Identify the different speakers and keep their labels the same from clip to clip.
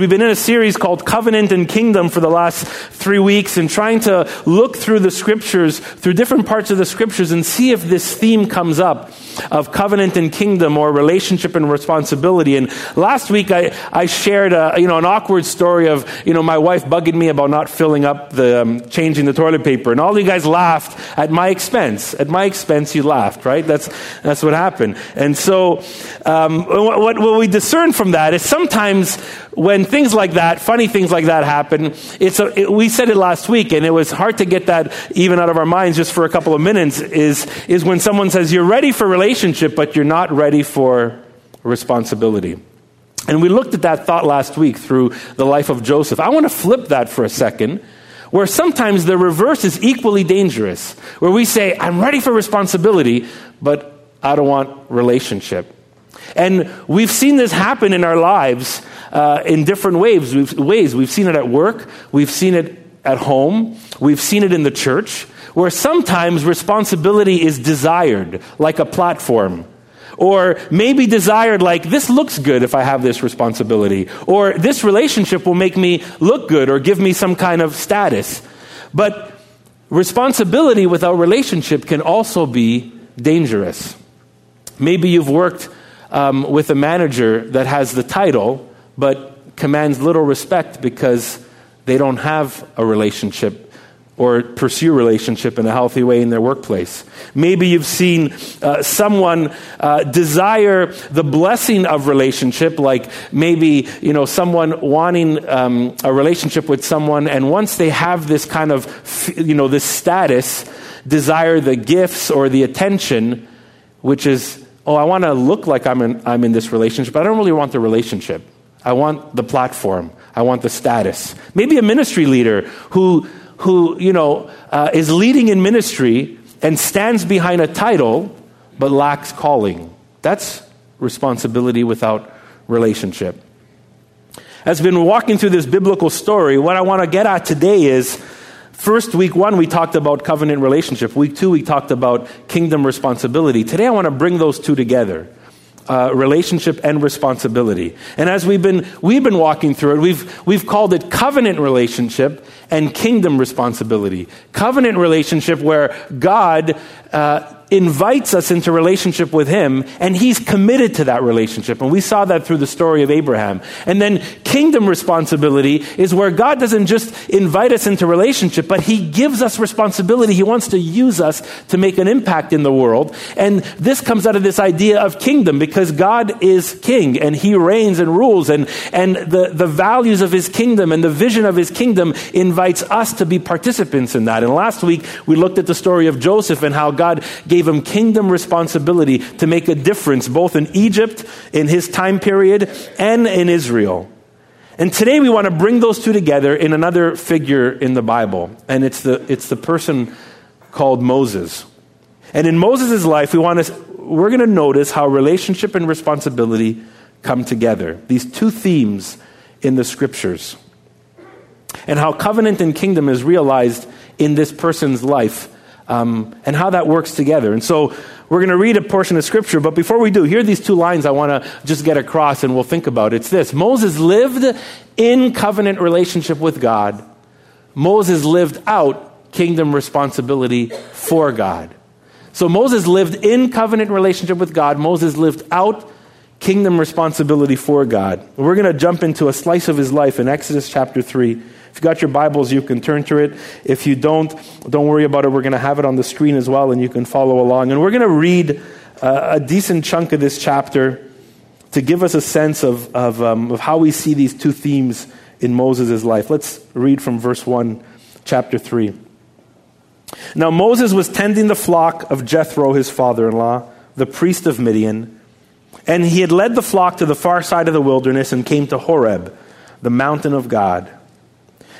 Speaker 1: We've been in a series called Covenant and Kingdom for the last three weeks and trying to look through the scriptures, through different parts of the scriptures and see if this theme comes up of covenant and kingdom or relationship and responsibility. And last week I, I shared a, you know, an awkward story of, you know, my wife bugging me about not filling up the, um, changing the toilet paper. And all you guys laughed at my expense. At my expense, you laughed, right? That's, that's what happened. And so, um, what, what we discern from that is sometimes when things like that, funny things like that happen, it's a, it, we said it last week, and it was hard to get that even out of our minds just for a couple of minutes. Is is when someone says you're ready for relationship, but you're not ready for responsibility. And we looked at that thought last week through the life of Joseph. I want to flip that for a second, where sometimes the reverse is equally dangerous, where we say, I'm ready for responsibility, but I don't want relationship. And we've seen this happen in our lives uh, in different ways. We've, ways. We've seen it at work, we've seen it at home, we've seen it in the church, where sometimes responsibility is desired, like a platform. Or maybe desired, like, this looks good if I have this responsibility. Or this relationship will make me look good or give me some kind of status. But responsibility without relationship can also be dangerous. Maybe you've worked um, with a manager that has the title, but commands little respect because they don't have a relationship or pursue relationship in a healthy way in their workplace. Maybe you've seen uh, someone uh, desire the blessing of relationship, like maybe you know someone wanting um, a relationship with someone, and once they have this kind of you know this status, desire the gifts or the attention, which is oh I want to look like I'm in, I'm in this relationship, but I don't really want the relationship. I want the platform. I want the status. Maybe a ministry leader who, who you know, uh, is leading in ministry and stands behind a title but lacks calling. That's responsibility without relationship. As been walking through this biblical story, what I want to get at today is first, week one, we talked about covenant relationship. Week two, we talked about kingdom responsibility. Today, I want to bring those two together uh, relationship and responsibility. And as we've been, we've been walking through it, we've, we've called it covenant relationship and kingdom responsibility. Covenant relationship where God uh, invites us into relationship with him and he's committed to that relationship. And we saw that through the story of abraham. And then kingdom responsibility is where god doesn't just invite us into relationship but he gives us responsibility. He wants to use us to make an impact in the world. And this comes out of this idea of kingdom because god is king and he reigns and rules. And, and the, the values of his kingdom and the vision of his kingdom invites us to be participants in that. And last week we looked at the story of joseph and how god gave him kingdom responsibility to make a difference both in Egypt, in his time period, and in Israel. And today we want to bring those two together in another figure in the Bible, and it's the, it's the person called Moses. And in Moses' life, we want to, we're going to notice how relationship and responsibility come together. These two themes in the scriptures. And how covenant and kingdom is realized in this person's life um, and how that works together. And so we're going to read a portion of scripture, but before we do, here are these two lines I want to just get across and we'll think about. It's this Moses lived in covenant relationship with God, Moses lived out kingdom responsibility for God. So Moses lived in covenant relationship with God, Moses lived out kingdom responsibility for God. We're going to jump into a slice of his life in Exodus chapter 3 if you got your Bibles, you can turn to it. If you don't, don't worry about it. We're going to have it on the screen as well, and you can follow along. And we're going to read uh, a decent chunk of this chapter to give us a sense of, of, um, of how we see these two themes in Moses' life. Let's read from verse 1, chapter 3. Now Moses was tending the flock of Jethro, his father in law, the priest of Midian, and he had led the flock to the far side of the wilderness and came to Horeb, the mountain of God.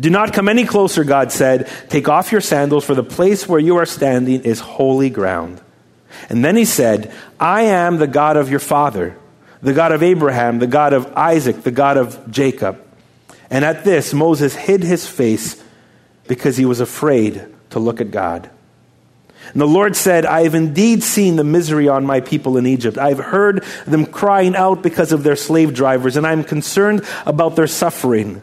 Speaker 1: Do not come any closer, God said. Take off your sandals, for the place where you are standing is holy ground. And then he said, I am the God of your father, the God of Abraham, the God of Isaac, the God of Jacob. And at this, Moses hid his face because he was afraid to look at God. And the Lord said, I have indeed seen the misery on my people in Egypt. I have heard them crying out because of their slave drivers, and I am concerned about their suffering.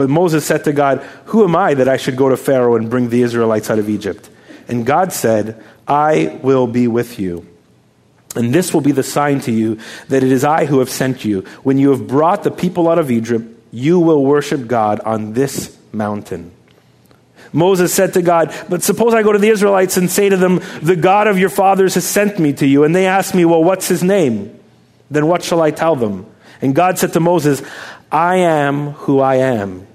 Speaker 1: But Moses said to God, Who am I that I should go to Pharaoh and bring the Israelites out of Egypt? And God said, I will be with you. And this will be the sign to you that it is I who have sent you. When you have brought the people out of Egypt, you will worship God on this mountain. Moses said to God, But suppose I go to the Israelites and say to them, The God of your fathers has sent me to you. And they ask me, Well, what's his name? Then what shall I tell them? And God said to Moses, I am who I am.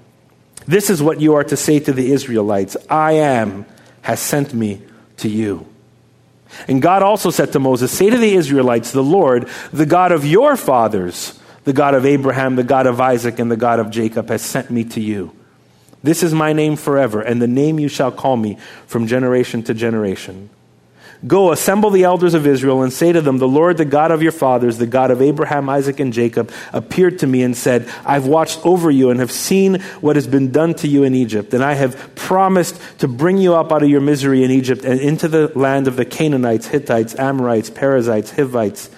Speaker 1: This is what you are to say to the Israelites I am has sent me to you. And God also said to Moses, Say to the Israelites, The Lord, the God of your fathers, the God of Abraham, the God of Isaac, and the God of Jacob, has sent me to you. This is my name forever, and the name you shall call me from generation to generation. Go, assemble the elders of Israel, and say to them, The Lord, the God of your fathers, the God of Abraham, Isaac, and Jacob, appeared to me and said, I've watched over you and have seen what has been done to you in Egypt, and I have promised to bring you up out of your misery in Egypt and into the land of the Canaanites, Hittites, Amorites, Perizzites, Hivites,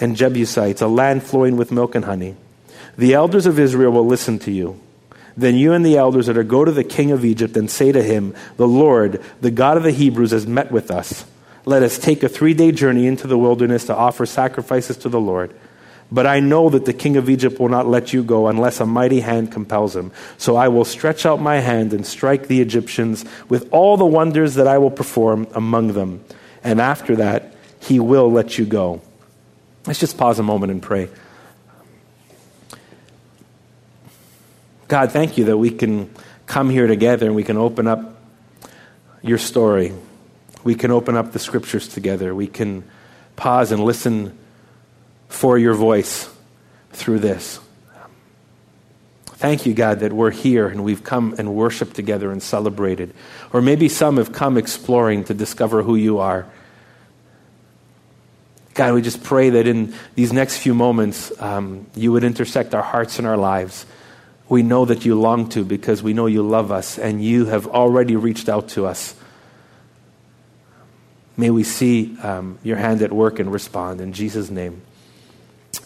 Speaker 1: and Jebusites, a land flowing with milk and honey. The elders of Israel will listen to you. Then you and the elders that are to go to the king of Egypt and say to him, The Lord, the God of the Hebrews, has met with us let us take a three day journey into the wilderness to offer sacrifices to the Lord. But I know that the king of Egypt will not let you go unless a mighty hand compels him. So I will stretch out my hand and strike the Egyptians with all the wonders that I will perform among them. And after that, he will let you go. Let's just pause a moment and pray. God, thank you that we can come here together and we can open up your story we can open up the scriptures together. We can pause and listen for your voice through this. Thank you, God, that we're here and we've come and worshiped together and celebrated. Or maybe some have come exploring to discover who you are. God, we just pray that in these next few moments, um, you would intersect our hearts and our lives. We know that you long to because we know you love us and you have already reached out to us. May we see um, your hand at work and respond. In Jesus' name,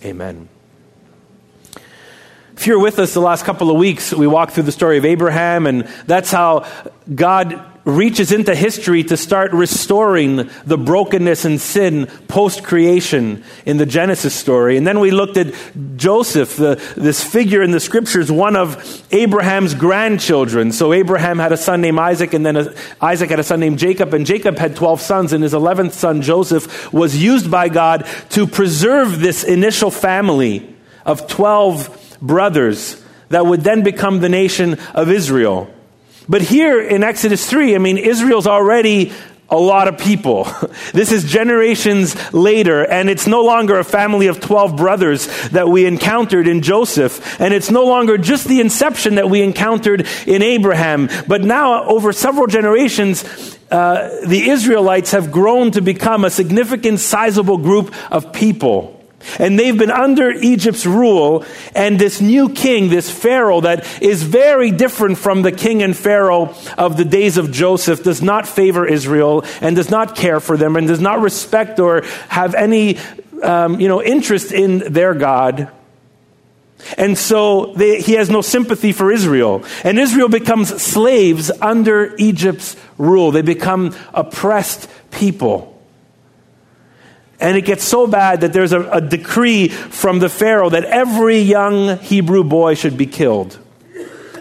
Speaker 1: amen. If you're with us the last couple of weeks, we walked through the story of Abraham, and that's how God reaches into history to start restoring the brokenness and sin post creation in the Genesis story. And then we looked at Joseph, the, this figure in the scriptures, one of Abraham's grandchildren. So Abraham had a son named Isaac, and then a, Isaac had a son named Jacob, and Jacob had 12 sons, and his 11th son, Joseph, was used by God to preserve this initial family of 12 brothers that would then become the nation of Israel. But here in Exodus 3, I mean, Israel's already a lot of people. This is generations later, and it's no longer a family of 12 brothers that we encountered in Joseph, and it's no longer just the inception that we encountered in Abraham, but now over several generations, uh, the Israelites have grown to become a significant, sizable group of people. And they've been under Egypt's rule, and this new king, this Pharaoh, that is very different from the king and Pharaoh of the days of Joseph, does not favor Israel and does not care for them and does not respect or have any um, you know, interest in their God. And so they, he has no sympathy for Israel. And Israel becomes slaves under Egypt's rule. They become oppressed people. And it gets so bad that there's a, a, decree from the Pharaoh that every young Hebrew boy should be killed.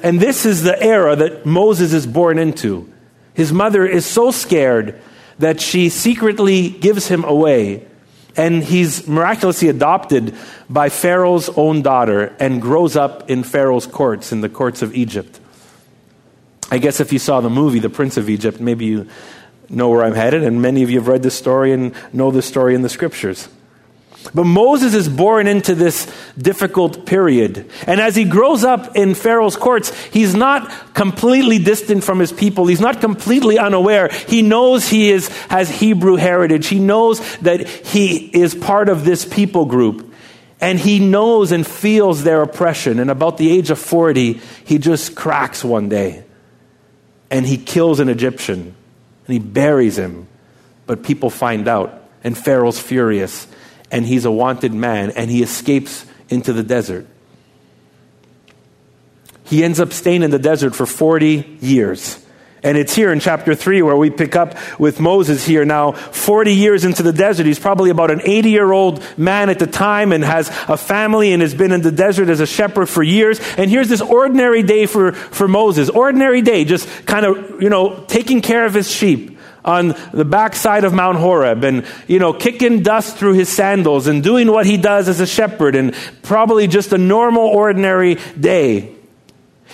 Speaker 1: And this is the era that Moses is born into. His mother is so scared that she secretly gives him away. And he's miraculously adopted by Pharaoh's own daughter and grows up in Pharaoh's courts, in the courts of Egypt. I guess if you saw the movie, The Prince of Egypt, maybe you know where I'm headed, and many of you have read this story and know this story in the scriptures. But Moses is born into this difficult period. And as he grows up in Pharaoh's courts, he's not completely distant from his people. He's not completely unaware. He knows he is, has Hebrew heritage. He knows that he is part of this people group. And he knows and feels their oppression. And about the age of 40, he just cracks one day. And he kills an Egyptian. And he buries him. But people find out. And Pharaoh's furious and he's a wanted man, and he escapes into the desert. He ends up staying in the desert for 40 years. And it's here in chapter 3 where we pick up with Moses here now, 40 years into the desert. He's probably about an 80 year old man at the time and has a family and has been in the desert as a shepherd for years. And here's this ordinary day for, for Moses. Ordinary day, just kind of, you know, taking care of his sheep on the backside of Mount Horeb and, you know, kicking dust through his sandals and doing what he does as a shepherd and probably just a normal, ordinary day.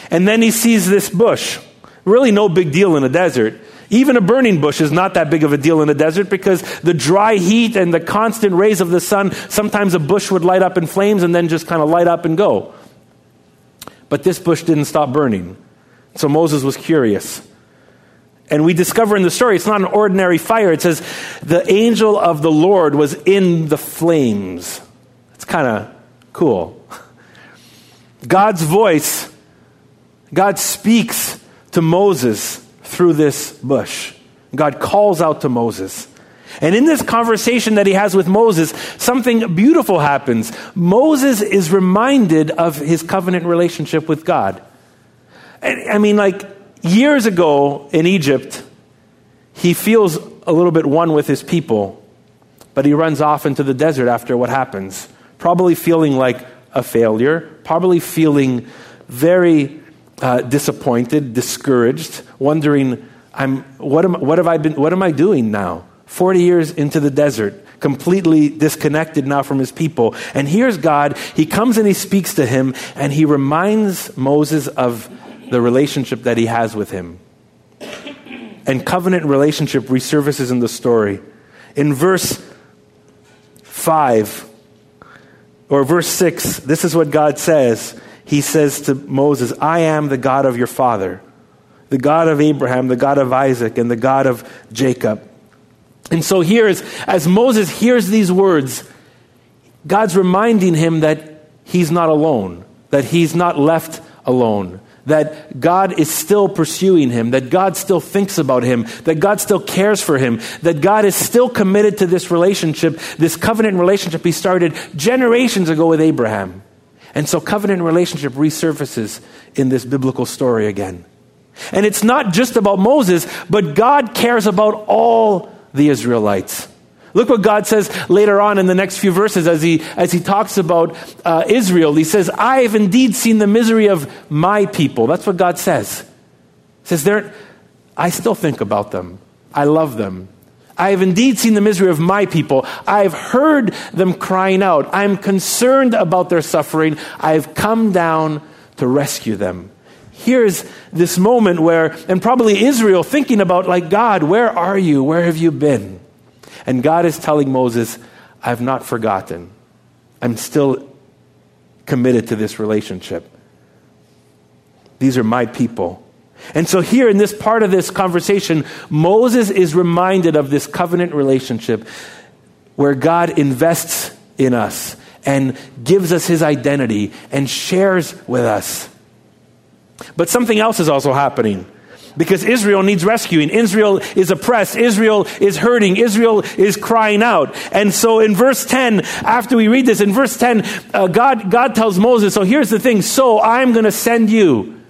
Speaker 1: And then he sees this bush. Really no big deal in a desert. Even a burning bush is not that big of a deal in a desert because the dry heat and the constant rays of the sun, sometimes a bush would light up in flames and then just kind of light up and go. But this bush didn't stop burning. So Moses was curious. And we discover in the story it's not an ordinary fire. It says the angel of the Lord was in the flames. It's kind of cool. God's voice, God speaks to Moses through this bush. God calls out to Moses. And in this conversation that he has with Moses, something beautiful happens. Moses is reminded of his covenant relationship with God. I mean, like, Years ago in Egypt, he feels a little bit one with his people, but he runs off into the desert after what happens, probably feeling like a failure, probably feeling very uh, disappointed, discouraged, wondering, I'm, what, am, what, have I been, what am I doing now? 40 years into the desert, completely disconnected now from his people. And here's God. He comes and he speaks to him, and he reminds Moses of the relationship that he has with him. And covenant relationship resurfaces in the story. In verse 5 or verse 6, this is what God says. He says to Moses, I am the God of your father, the God of Abraham, the God of Isaac, and the God of Jacob. And so here, is, as Moses hears these words, God's reminding him that he's not alone, that he's not left alone, that God is still pursuing him, that God still thinks about him, that God still cares for him, that God is still committed to this relationship, this covenant relationship he started generations ago with Abraham. And so covenant relationship resurfaces in this biblical story again. And it's not just about Moses, but God cares about all the Israelites. Look what God says later on in the next few verses as he, as he talks about uh, Israel. He says, I have indeed seen the misery of my people. That's what God says. He says, I still think about them. I love them. I have indeed seen the misery of my people. I have heard them crying out. I am concerned about their suffering. I have come down to rescue them. Here's this moment where, and probably Israel thinking about, like, God, where are you? Where have you been? And God is telling Moses, I've not forgotten. I'm still committed to this relationship. These are my people. And so, here in this part of this conversation, Moses is reminded of this covenant relationship where God invests in us and gives us his identity and shares with us. But something else is also happening because Israel needs rescuing. Israel is oppressed. Israel is hurting. Israel is crying out. And so in verse 10, after we read this, in verse 10, uh, God, God tells Moses, so here's the thing. So I'm going to send you.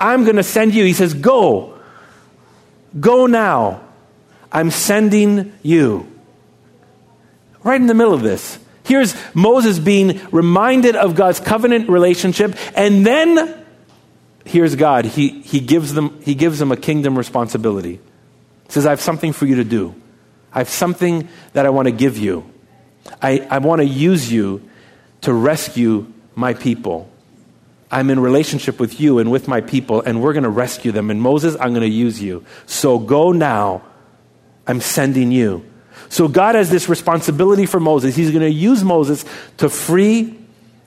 Speaker 1: I'm going to send you. He says, go. Go now. I'm sending you. Right in the middle of this. Here's Moses being reminded of God's covenant relationship, and then here's God. He, he, gives them, he gives them a kingdom responsibility. He says, I have something for you to do. I have something that I want to give you. I, I want to use you to rescue my people. I'm in relationship with you and with my people, and we're going to rescue them. And Moses, I'm going to use you. So go now. I'm sending you. So God has this responsibility for Moses. He's going to use Moses to free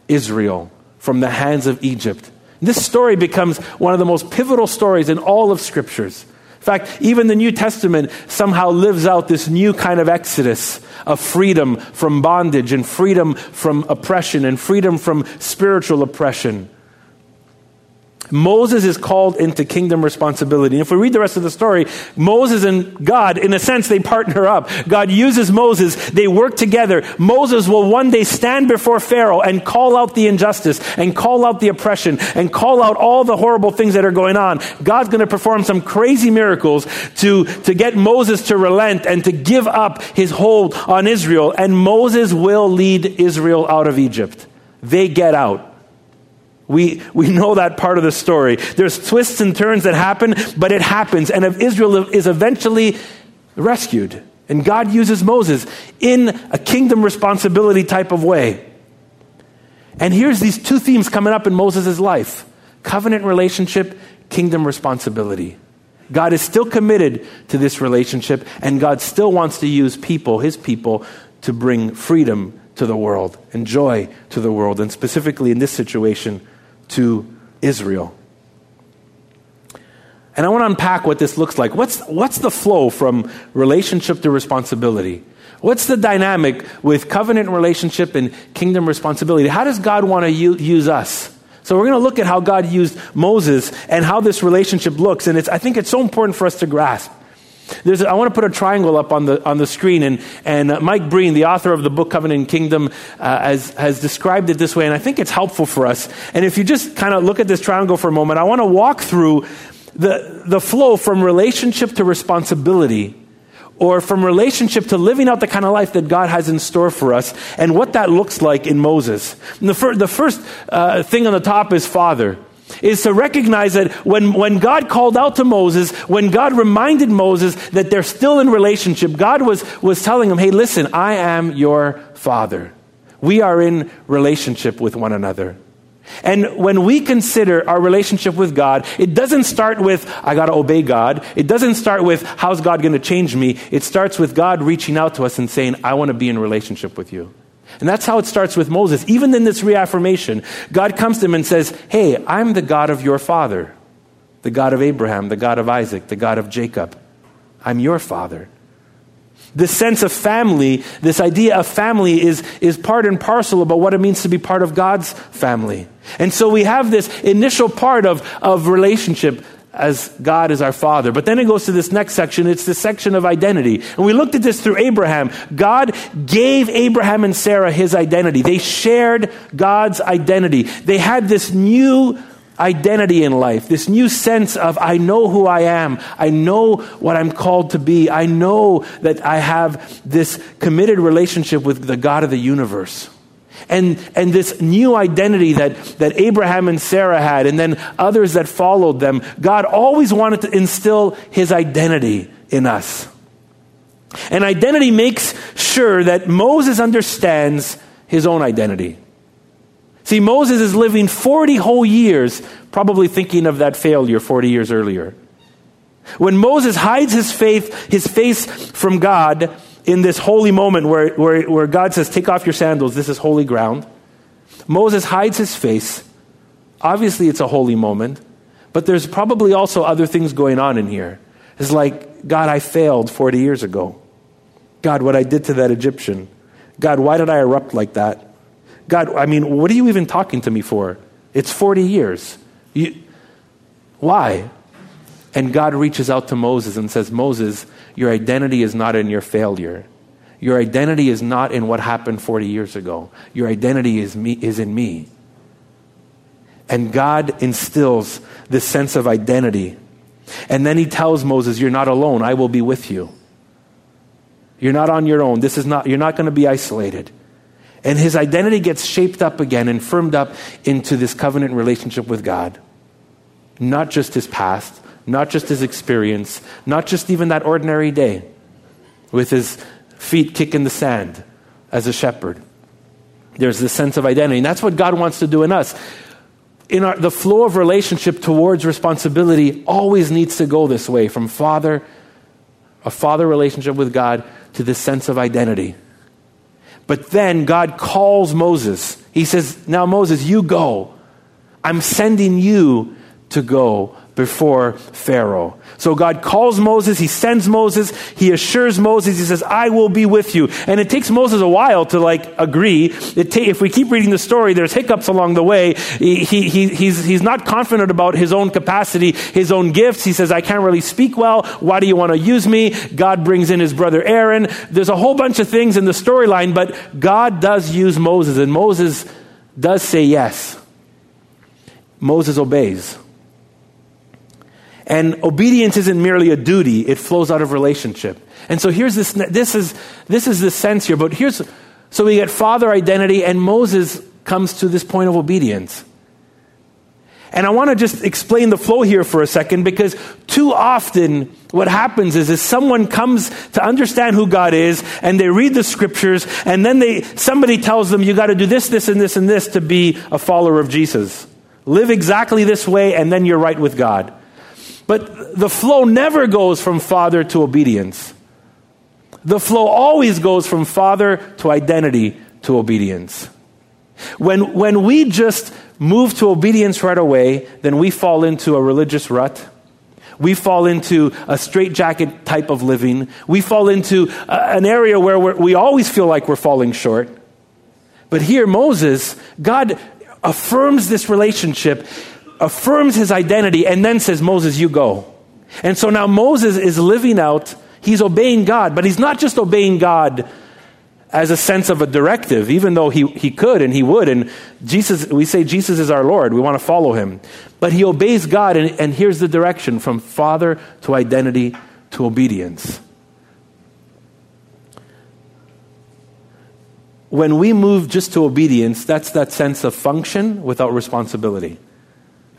Speaker 1: Israel from the hands of Egypt. This story becomes one of the most pivotal stories in all of scriptures. In fact, even the New Testament somehow lives out this new kind of exodus of freedom from bondage and freedom from oppression and freedom from spiritual oppression. Moses is called into kingdom responsibility. And if we read the rest of the story, Moses and God, in a sense, they partner up. God uses Moses. They work together. Moses will one day stand before Pharaoh and call out the injustice and call out the oppression and call out all the horrible things that are going on. God's going to perform some crazy miracles to, to get Moses to relent and to give up his hold on Israel. And Moses will lead Israel out of Egypt. They get out. We, we know that part of the story. There's twists and turns that happen, but it happens. And Israel is eventually rescued, and God uses Moses in a kingdom responsibility type of way. And here's these two themes coming up in Moses' life covenant relationship, kingdom responsibility. God is still committed to this relationship, and God still wants to use people, his people, to bring freedom to the world and joy to the world, and specifically in this situation, to Israel. And I want to unpack what this looks like. What's, what's the flow from relationship to responsibility? What's the dynamic with covenant relationship and kingdom responsibility? How does God want to use us? So we're going to look at how God used Moses and how this relationship looks. And it's, I think it's so important for us to grasp. There's, I want to put a triangle up on the, on the screen, and, and uh, Mike Breen, the author of the book Covenant and Kingdom, uh, has, has described it this way, and I think it's helpful for us. And if you just kind of look at this triangle for a moment, I want to walk through the, the flow from relationship to responsibility or from relationship to living out the kind of life that God has in store for us and what that looks like in Moses. The, fir- the first uh, thing on the top is father is to recognize that when, when God called out to Moses, when God reminded Moses that they're still in relationship, God was, was telling him, hey, listen, I am your father. We are in relationship with one another. And when we consider our relationship with God, it doesn't start with, I got to obey God. It doesn't start with, how's God going to change me? It starts with God reaching out to us and saying, I want to be in relationship with you. And that's how it starts with Moses. Even in this reaffirmation, God comes to him and says, Hey, I'm the God of your father, the God of Abraham, the God of Isaac, the God of Jacob. I'm your father. This sense of family, this idea of family is, is part and parcel about what it means to be part of God's family. And so we have this initial part of, of relationship as God is our Father. But then it goes to this next section. It's the section of identity. And we looked at this through Abraham. God gave Abraham and Sarah his identity. They shared God's identity. They had this new identity in life, this new sense of, I know who I am. I know what I'm called to be. I know that I have this committed relationship with the God of the universe and, and this new identity that, that Abraham and Sarah had, and then others that followed them, God always wanted to instill his identity in us. And identity makes sure that Moses understands his own identity. See, Moses is living 40 whole years, probably thinking of that failure 40 years earlier. When Moses hides his faith, his face from God, in this holy moment where, where, where God says, Take off your sandals, this is holy ground. Moses hides his face. Obviously, it's a holy moment, but there's probably also other things going on in here. It's like, God, I failed 40 years ago. God, what I did to that Egyptian. God, why did I erupt like that? God, I mean, what are you even talking to me for? It's 40 years. You, why? And God reaches out to Moses and says, Moses, your identity is not in your failure. Your identity is not in what happened 40 years ago. Your identity is, me, is in me. And God instills this sense of identity. And then he tells Moses, You're not alone. I will be with you. You're not on your own. This is not, you're not going to be isolated. And his identity gets shaped up again and firmed up into this covenant relationship with God. not just his past, not just his experience, not just even that ordinary day with his feet kicking the sand as a shepherd. There's this sense of identity. And that's what God wants to do in us. In our, the flow of relationship towards responsibility always needs to go this way from father, a father relationship with God, to this sense of identity. But then God calls Moses. He says, Now, Moses, you go. I'm sending you to go before Pharaoh. So God calls Moses, he sends Moses, he assures Moses, he says, I will be with you. And it takes Moses a while to like agree. Ta- if we keep reading the story, there's hiccups along the way. He, he, he's, he's not confident about his own capacity, his own gifts. He says, I can't really speak well. Why do you want to use me? God brings in his brother Aaron. There's a whole bunch of things in the storyline, but God does use Moses, and Moses does say yes. Moses obeys. And obedience isn't merely a duty, it flows out of relationship. And so here's this this is this is the sense here, but here's so we get father identity and Moses comes to this point of obedience. And I want to just explain the flow here for a second because too often what happens is, is someone comes to understand who God is and they read the scriptures and then they somebody tells them you got to do this, this, and this, and this to be a follower of Jesus. Live exactly this way and then you're right with God. But the flow never goes from father to obedience. The flow always goes from father to identity to obedience. When, when we just move to obedience right away, then we fall into a religious rut. We fall into a straitjacket type of living. We fall into a, an area where we always feel like we're falling short. But here, Moses, God affirms this relationship affirms his identity, and then says, Moses, you go. And so now Moses is living out, he's obeying God, but he's not just obeying God as a sense of a directive, even though he, he could and he would. And Jesus, we say Jesus is our Lord. We want to follow him. But he obeys God, and, and here's the direction from father to identity to obedience. When we move just to obedience, that's that sense of function without responsibility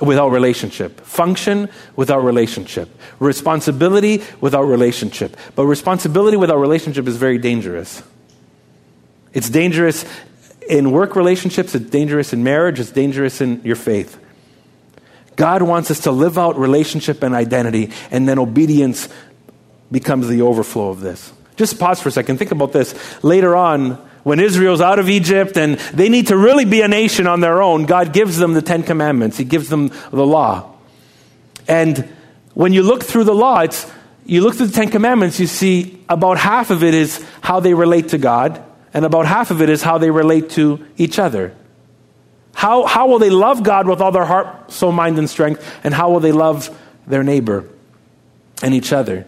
Speaker 1: without relationship. Function without relationship. Responsibility without relationship. But responsibility without relationship is very dangerous. It's dangerous in work relationships, it's dangerous in marriage, it's dangerous in your faith. God wants us to live out relationship and identity, and then obedience becomes the overflow of this. Just pause for a second. Think about this. Later on, when Israel's out of Egypt and they need to really be a nation on their own, God gives them the Ten Commandments. He gives them the law. And when you look through the law, it's, you look through the Ten Commandments, you see about half of it is how they relate to God, and about half of it is how they relate to each other. How, how will they love God with all their heart, soul, mind, and strength, and how will they love their neighbor and each other?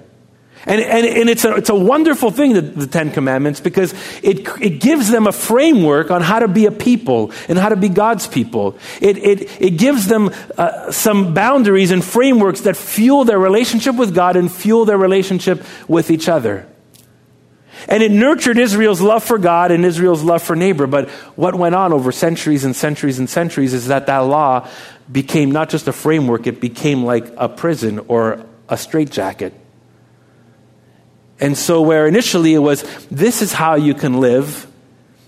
Speaker 1: And, and, and it's, a, it's a wonderful thing, the, the Ten Commandments, because it, it gives them a framework on how to be a people and how to be God's people. It, it, it gives them uh, some boundaries and frameworks that fuel their relationship with God and fuel their relationship with each other. And it nurtured Israel's love for God and Israel's love for neighbor. But what went on over centuries and centuries and centuries is that that law became not just a framework, it became like a prison or a straitjacket. And so, where initially it was, this is how you can live,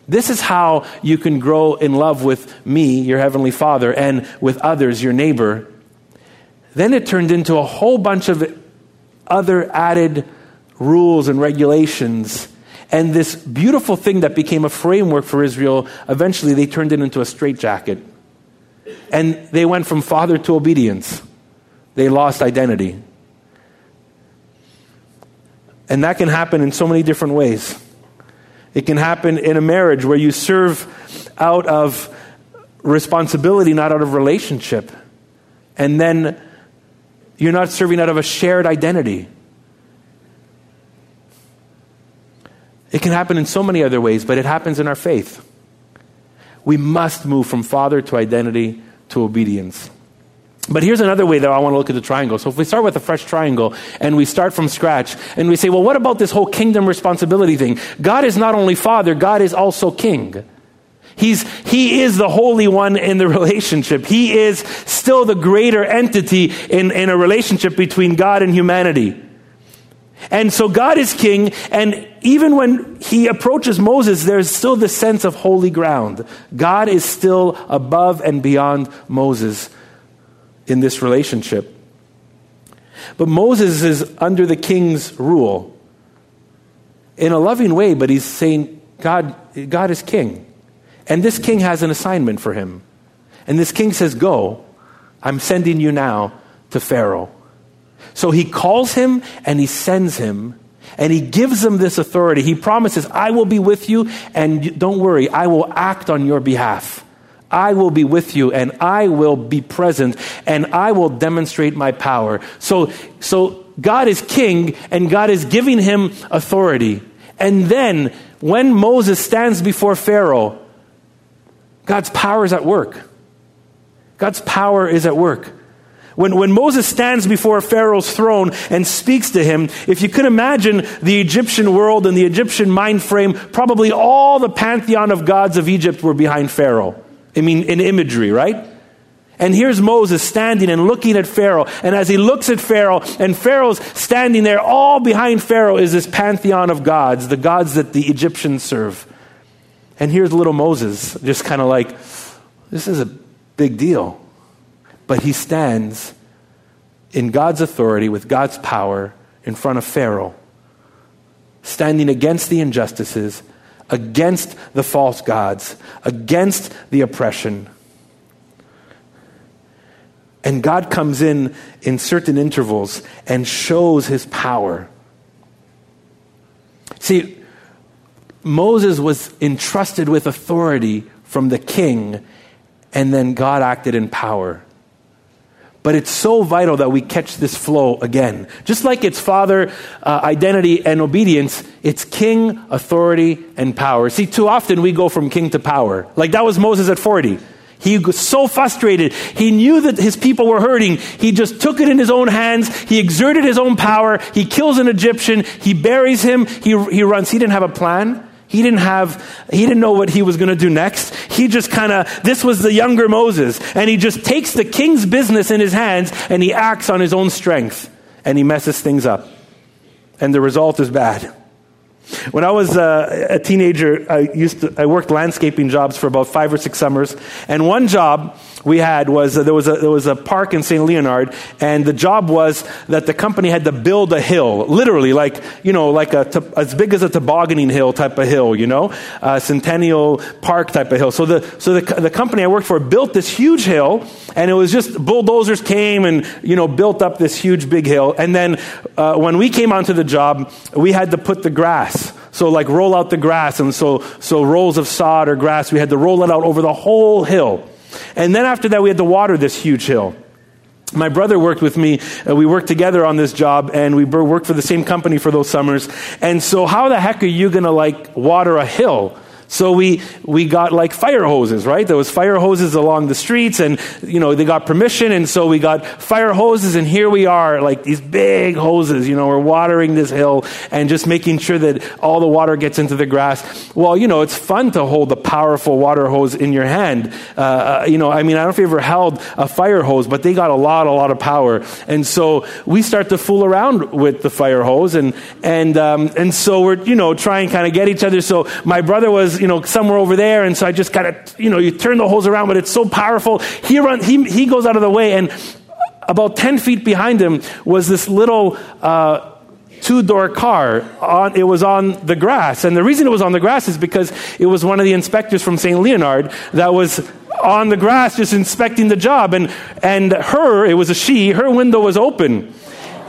Speaker 1: this is how you can grow in love with me, your Heavenly Father, and with others, your neighbor, then it turned into a whole bunch of other added rules and regulations. And this beautiful thing that became a framework for Israel, eventually they turned it into a straitjacket. And they went from father to obedience. They lost identity. And that can happen in so many different ways. It can happen in a marriage where you serve out of responsibility, not out of relationship. And then you're not serving out of a shared identity. It can happen in so many other ways, but it happens in our faith. We must move from father to identity to obedience. But here's another way that I want to look at the triangle. So if we start with a fresh triangle and we start from scratch and we say, well, what about this whole kingdom responsibility thing? God is not only father, God is also king. He's, he is the Holy One in the relationship. He is still the greater entity in, in a relationship between God and humanity. And so God is king, and even when he approaches Moses, there's still the sense of holy ground. God is still above and beyond Moses in this relationship. But Moses is under the king's rule in a loving way, but he's saying, God, God is king. And this king has an assignment for him. And this king says, Go, I'm sending you now to Pharaoh. So he calls him and he sends him and he gives him this authority. He promises, I will be with you and don't worry, I will act on your behalf. I will be with you and I will be present and I will demonstrate my power. So, so God is king and God is giving him authority. And then when Moses stands before Pharaoh, God's power is at work. God's power is at work. When, when Moses stands before Pharaoh's throne and speaks to him, if you could imagine the Egyptian world and the Egyptian mind frame, probably all the pantheon of gods of Egypt were behind Pharaoh. I mean, in imagery, right? And here's Moses standing and looking at Pharaoh. And as he looks at Pharaoh, and Pharaoh's standing there, all behind Pharaoh is this pantheon of gods, the gods that the Egyptians serve. And here's little Moses, just kind of like, this is a big deal. But he stands in God's authority, with God's power, in front of Pharaoh, standing against the injustices, against the false gods, against the oppression. And God comes in in certain intervals and shows his power. See, Moses was entrusted with authority from the king, and then God acted in power. But it's so vital that we catch this flow again. Just like it's father, uh, identity, and obedience, it's king, authority, and power. See, too often we go from king to power. Like that was Moses at 40. He was so frustrated. He knew that his people were hurting. He just took it in his own hands. He exerted his own power. He kills an Egyptian. He buries him. He, he runs. He didn't have a plan. He didn't have, he didn't know what he was going to do next. He just kind of, this was the younger Moses. And he just takes the king's business in his hands and he acts on his own strength. And he messes things up. And the result is bad. When I was uh, a teenager, I used to, I worked landscaping jobs for about five or six summers. And one job we had was uh, there, was a, there was a park in St. Leonard, and the job was that the company had to build a hill, literally, like, you know, like a, as big as a tobogganing hill type of hill, you know, a Centennial Park type of hill. So the, so the, the company I worked for built this huge hill, and it was just bulldozers came and, you know, built up this huge big hill. And then uh, when we came onto the job, we had to put the grass so like roll out the grass, and so so rolls of sod or grass, we had to roll it out over the whole hill. And then after that, we had to water this huge hill. My brother worked with me. Uh, we worked together on this job, and we worked for the same company for those summers. And so, how the heck are you going to like water a hill? So we, we got like fire hoses, right? There was fire hoses along the streets and, you know, they got permission. And so we got fire hoses and here we are, like these big hoses, you know, we're watering this hill and just making sure that all the water gets into the grass. Well, you know, it's fun to hold a powerful water hose in your hand. Uh, uh you know, I mean, I don't know if you ever held a fire hose, but they got a lot, a lot of power. And so we start to fool around with the fire hose and, and, um, and so we're, you know, trying kind of get each other. So my brother was, you know, somewhere over there. And so I just kind of, you know, you turn the hose around, but it's so powerful. He run, he, he goes out of the way and about 10 feet behind him was this little, uh, two door car. On, it was on the grass. And the reason it was on the grass is because it was one of the inspectors from St. Leonard that was on the grass just inspecting the job. And, and her, it was a she, her window was open.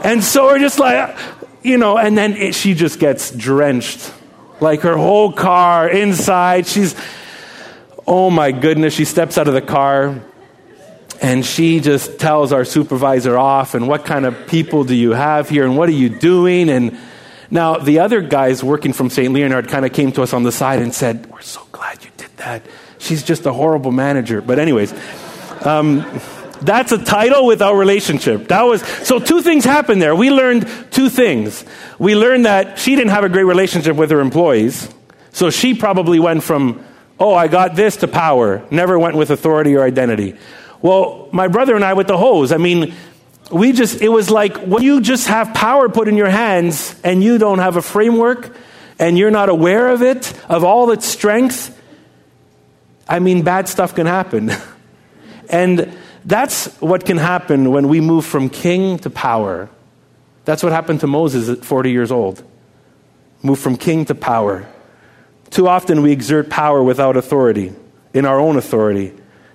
Speaker 1: And so we're just like, you know, and then it, she just gets drenched like her whole car inside. She's, oh my goodness, she steps out of the car and she just tells our supervisor off and what kind of people do you have here and what are you doing and now the other guys working from st leonard kind of came to us on the side and said we're so glad you did that she's just a horrible manager but anyways um, that's a title with our relationship. That was so two things happened there. We learned two things. We learned that she didn't have a great relationship with her employees. So she probably went from Oh, I got this to power. Never went with authority or identity. Well, my brother and I with the hose. I mean, we just, it was like when you just have power put in your hands and you don't have a framework and you're not aware of it, of all its strength, I mean, bad stuff can happen. and that's what can happen when we move from king to power. That's what happened to Moses at 40 years old. Move from king to power. Too often we exert power without authority, in our own authority,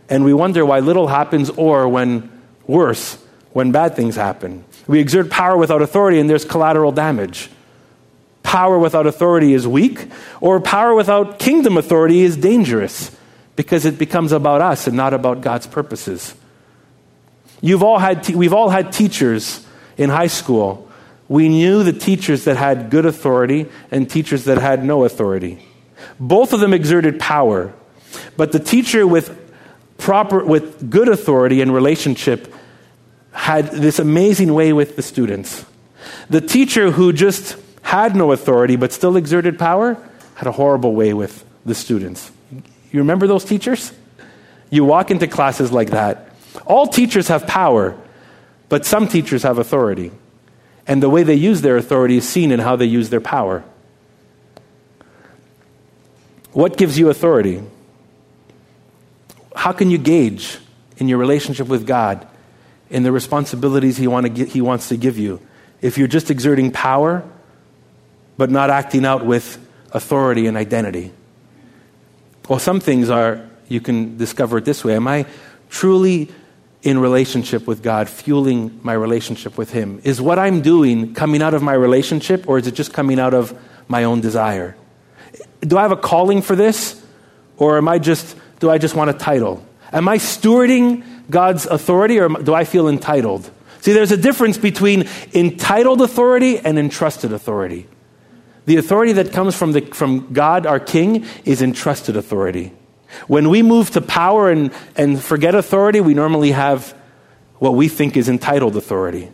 Speaker 1: and we wonder why little happens or when worse, when bad things happen. We exert power without authority and there's collateral damage. Power without authority is weak, or power without kingdom authority is dangerous because it becomes about us and not about God's purposes. You've all had te- we've all had teachers in high school. We knew the teachers that had good authority and teachers that had no authority. Both of them exerted power, but the teacher with proper with good authority and relationship had this amazing way with the students. The teacher who just had no authority but still exerted power had a horrible way with the students. You remember those teachers? You walk into classes like that. All teachers have power, but some teachers have authority. And the way they use their authority is seen in how they use their power. What gives you authority? How can you gauge in your relationship with God in the responsibilities he, want to he wants to give you if you're just exerting power but not acting out with authority and identity? Well, some things are, you can discover it this way. Am I truly in relationship with God, fueling my relationship with Him? Is what I'm doing coming out of my relationship, or is it just coming out of my own desire? Do I have a calling for this, or am I just, do I just want a title? Am I stewarding God's authority, or do I feel entitled? See, there's a difference between entitled authority and entrusted authority. The authority that comes from, the, from God, our King, is entrusted authority. When we move to power and, and forget authority, we normally have what we think is entitled authority.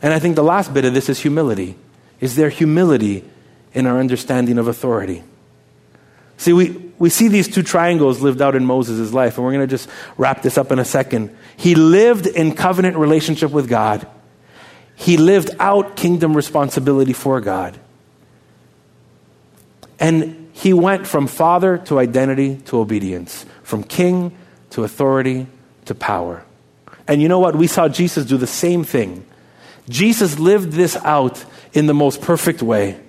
Speaker 1: And I think the last bit of this is humility. Is there humility in our understanding of authority? See, we, we see these two triangles lived out in Moses' life, and we're going to just wrap this up in a second. He lived in covenant relationship with God, he lived out kingdom responsibility for God. And he went from father to identity to obedience, from king to authority to power. And you know what? We saw Jesus do the same thing. Jesus lived this out in the most perfect way.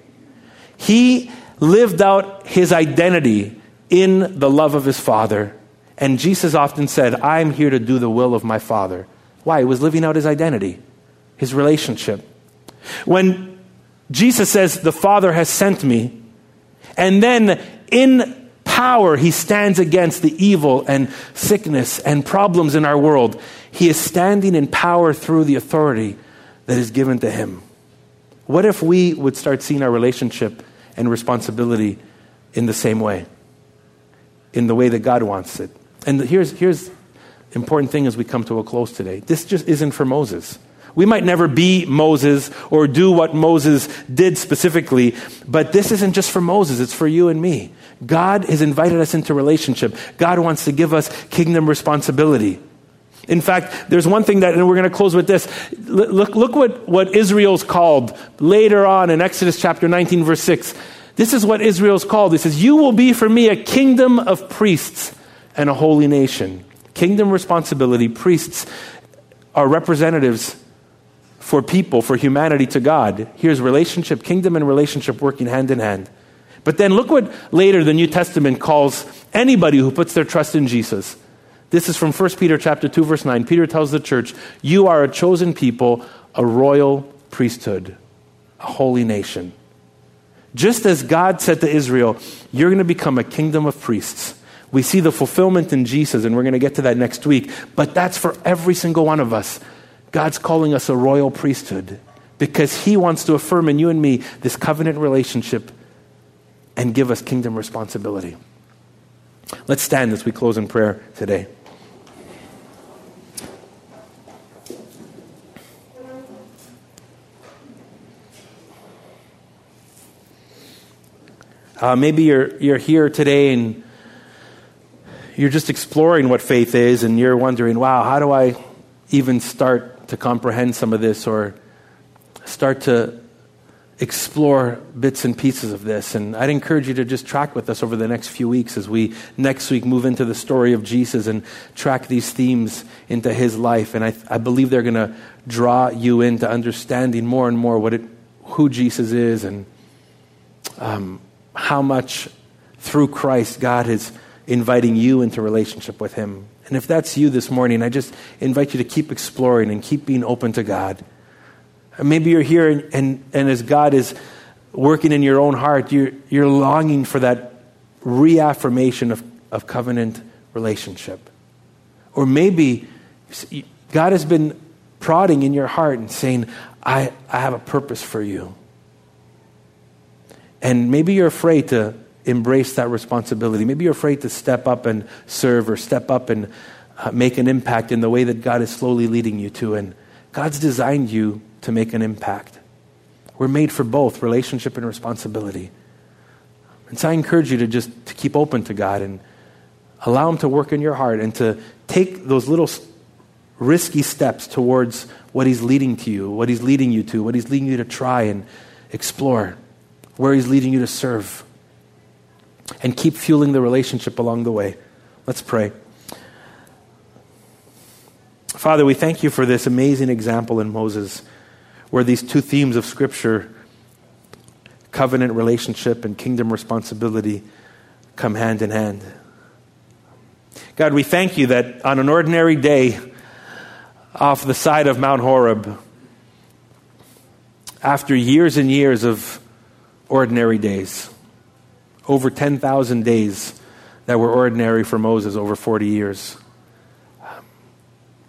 Speaker 1: He lived out his identity in the love of his Father. And Jesus often said, I'm here to do the will of my Father. Why? He was living out his identity, his relationship. When Jesus says, The Father has sent me, and then in power, he stands against the evil and sickness and problems in our world. He is standing in power through the authority that is given to him. What if we would start seeing our relationship and responsibility in the same way, in the way that God wants it? And here's, here's important thing as we come to a close today. This just isn't for Moses. We might never be Moses or do what Moses did specifically, but this isn't just for Moses, it's for you and me. God has invited us into relationship. God wants to give us kingdom responsibility. In fact, there's one thing that, and we're going to close with this. Look, look what, what Israel's called later on in Exodus chapter 19, verse 6. This is what Israel's called. He says, You will be for me a kingdom of priests and a holy nation. Kingdom responsibility, priests are representatives for people, for humanity to God. Here's relationship, kingdom and relationship working hand in hand. But then look what later the New Testament calls anybody who puts their trust in Jesus. This is from 1 Peter chapter 2 verse 9. Peter tells the church, "You are a chosen people, a royal priesthood, a holy nation." Just as God said to Israel, you're going to become a kingdom of priests. We see the fulfillment in Jesus, and we're going to get to that next week. But that's for every single one of us. God's calling us a royal priesthood because He wants to affirm in you and me this covenant relationship and give us kingdom responsibility. Let's stand as we close in prayer today. Uh, maybe you're, you're here today and you're just exploring what faith is and you're wondering, wow, how do I even start to comprehend some of this or start to explore bits and pieces of this. And I'd encourage you to just track with us over the next few weeks as we next week move into the story of Jesus and track these themes into his life. And I, I believe they're going to draw you into understanding more and more what it, who Jesus is and um, how much through Christ God is inviting you into relationship with him. And if that's you this morning, I just invite you to keep exploring and keep being open to God. Maybe you're here and, and, and, as God is working in your own heart, you're, you're longing for that reaffirmation of, of covenant relationship. Or maybe God has been prodding in your heart and saying, I, I have a purpose for you. And maybe you're afraid to embrace that responsibility. Maybe you're afraid to step up and serve or step up and uh, make an impact in the way that God is slowly leading you to. And God's designed you to make an impact. We're made for both relationship and responsibility. And so I encourage you to just to keep open to God and allow him to work in your heart and to take those little risky steps towards what he's leading to you, what he's leading you to, what he's leading you to try and explore, where he's leading you to serve. And keep fueling the relationship along the way. Let's pray. Father, we thank you for this amazing example in Moses where these two themes of Scripture, covenant relationship and kingdom responsibility, come hand in hand. God, we thank you that on an ordinary day off the side of Mount Horeb, after years and years of ordinary days, over 10,000 days that were ordinary for Moses over 40 years,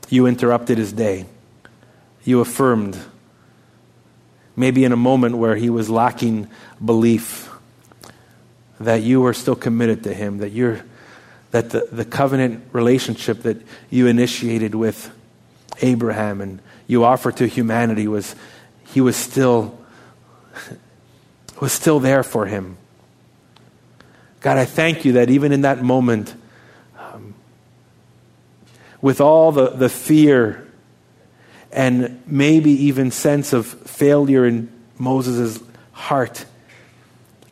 Speaker 1: you interrupted his day. You affirmed maybe in a moment where he was lacking belief, that you were still committed to him, that you're that the, the covenant relationship that you initiated with Abraham and you offered to humanity was he was still was still there for him. God, I thank you that even in that moment, um, with all the, the fear and maybe even sense of failure in Moses' heart.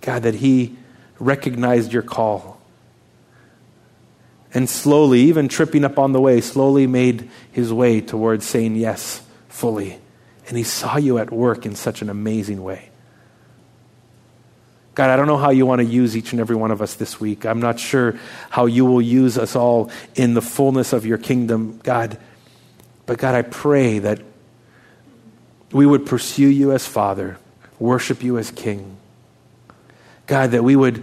Speaker 1: God, that he recognized your call. And slowly, even tripping up on the way, slowly made his way towards saying yes fully. And he saw you at work in such an amazing way. God, I don't know how you want to use each and every one of us this week. I'm not sure how you will use us all in the fullness of your kingdom, God. But God, I pray that we would pursue you as Father, worship you as King. God, that we would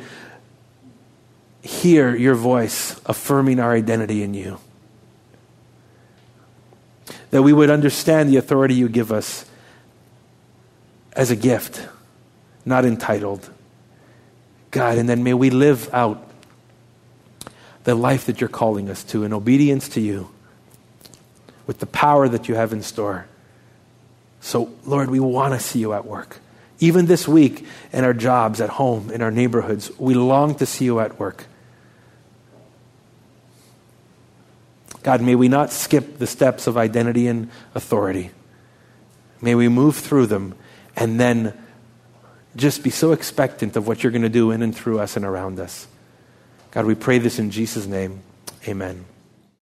Speaker 1: hear your voice affirming our identity in you. That we would understand the authority you give us as a gift, not entitled. God, and then may we live out the life that you're calling us to in obedience to you with the power that you have in store. So, Lord, we want to see you at work. Even this week, in our jobs, at home, in our neighborhoods, we long to see you at work. God, may we not skip the steps of identity and authority. May we move through them and then just be so expectant of what you're going to do in and through us and around us. God, we pray this in Jesus' name. Amen.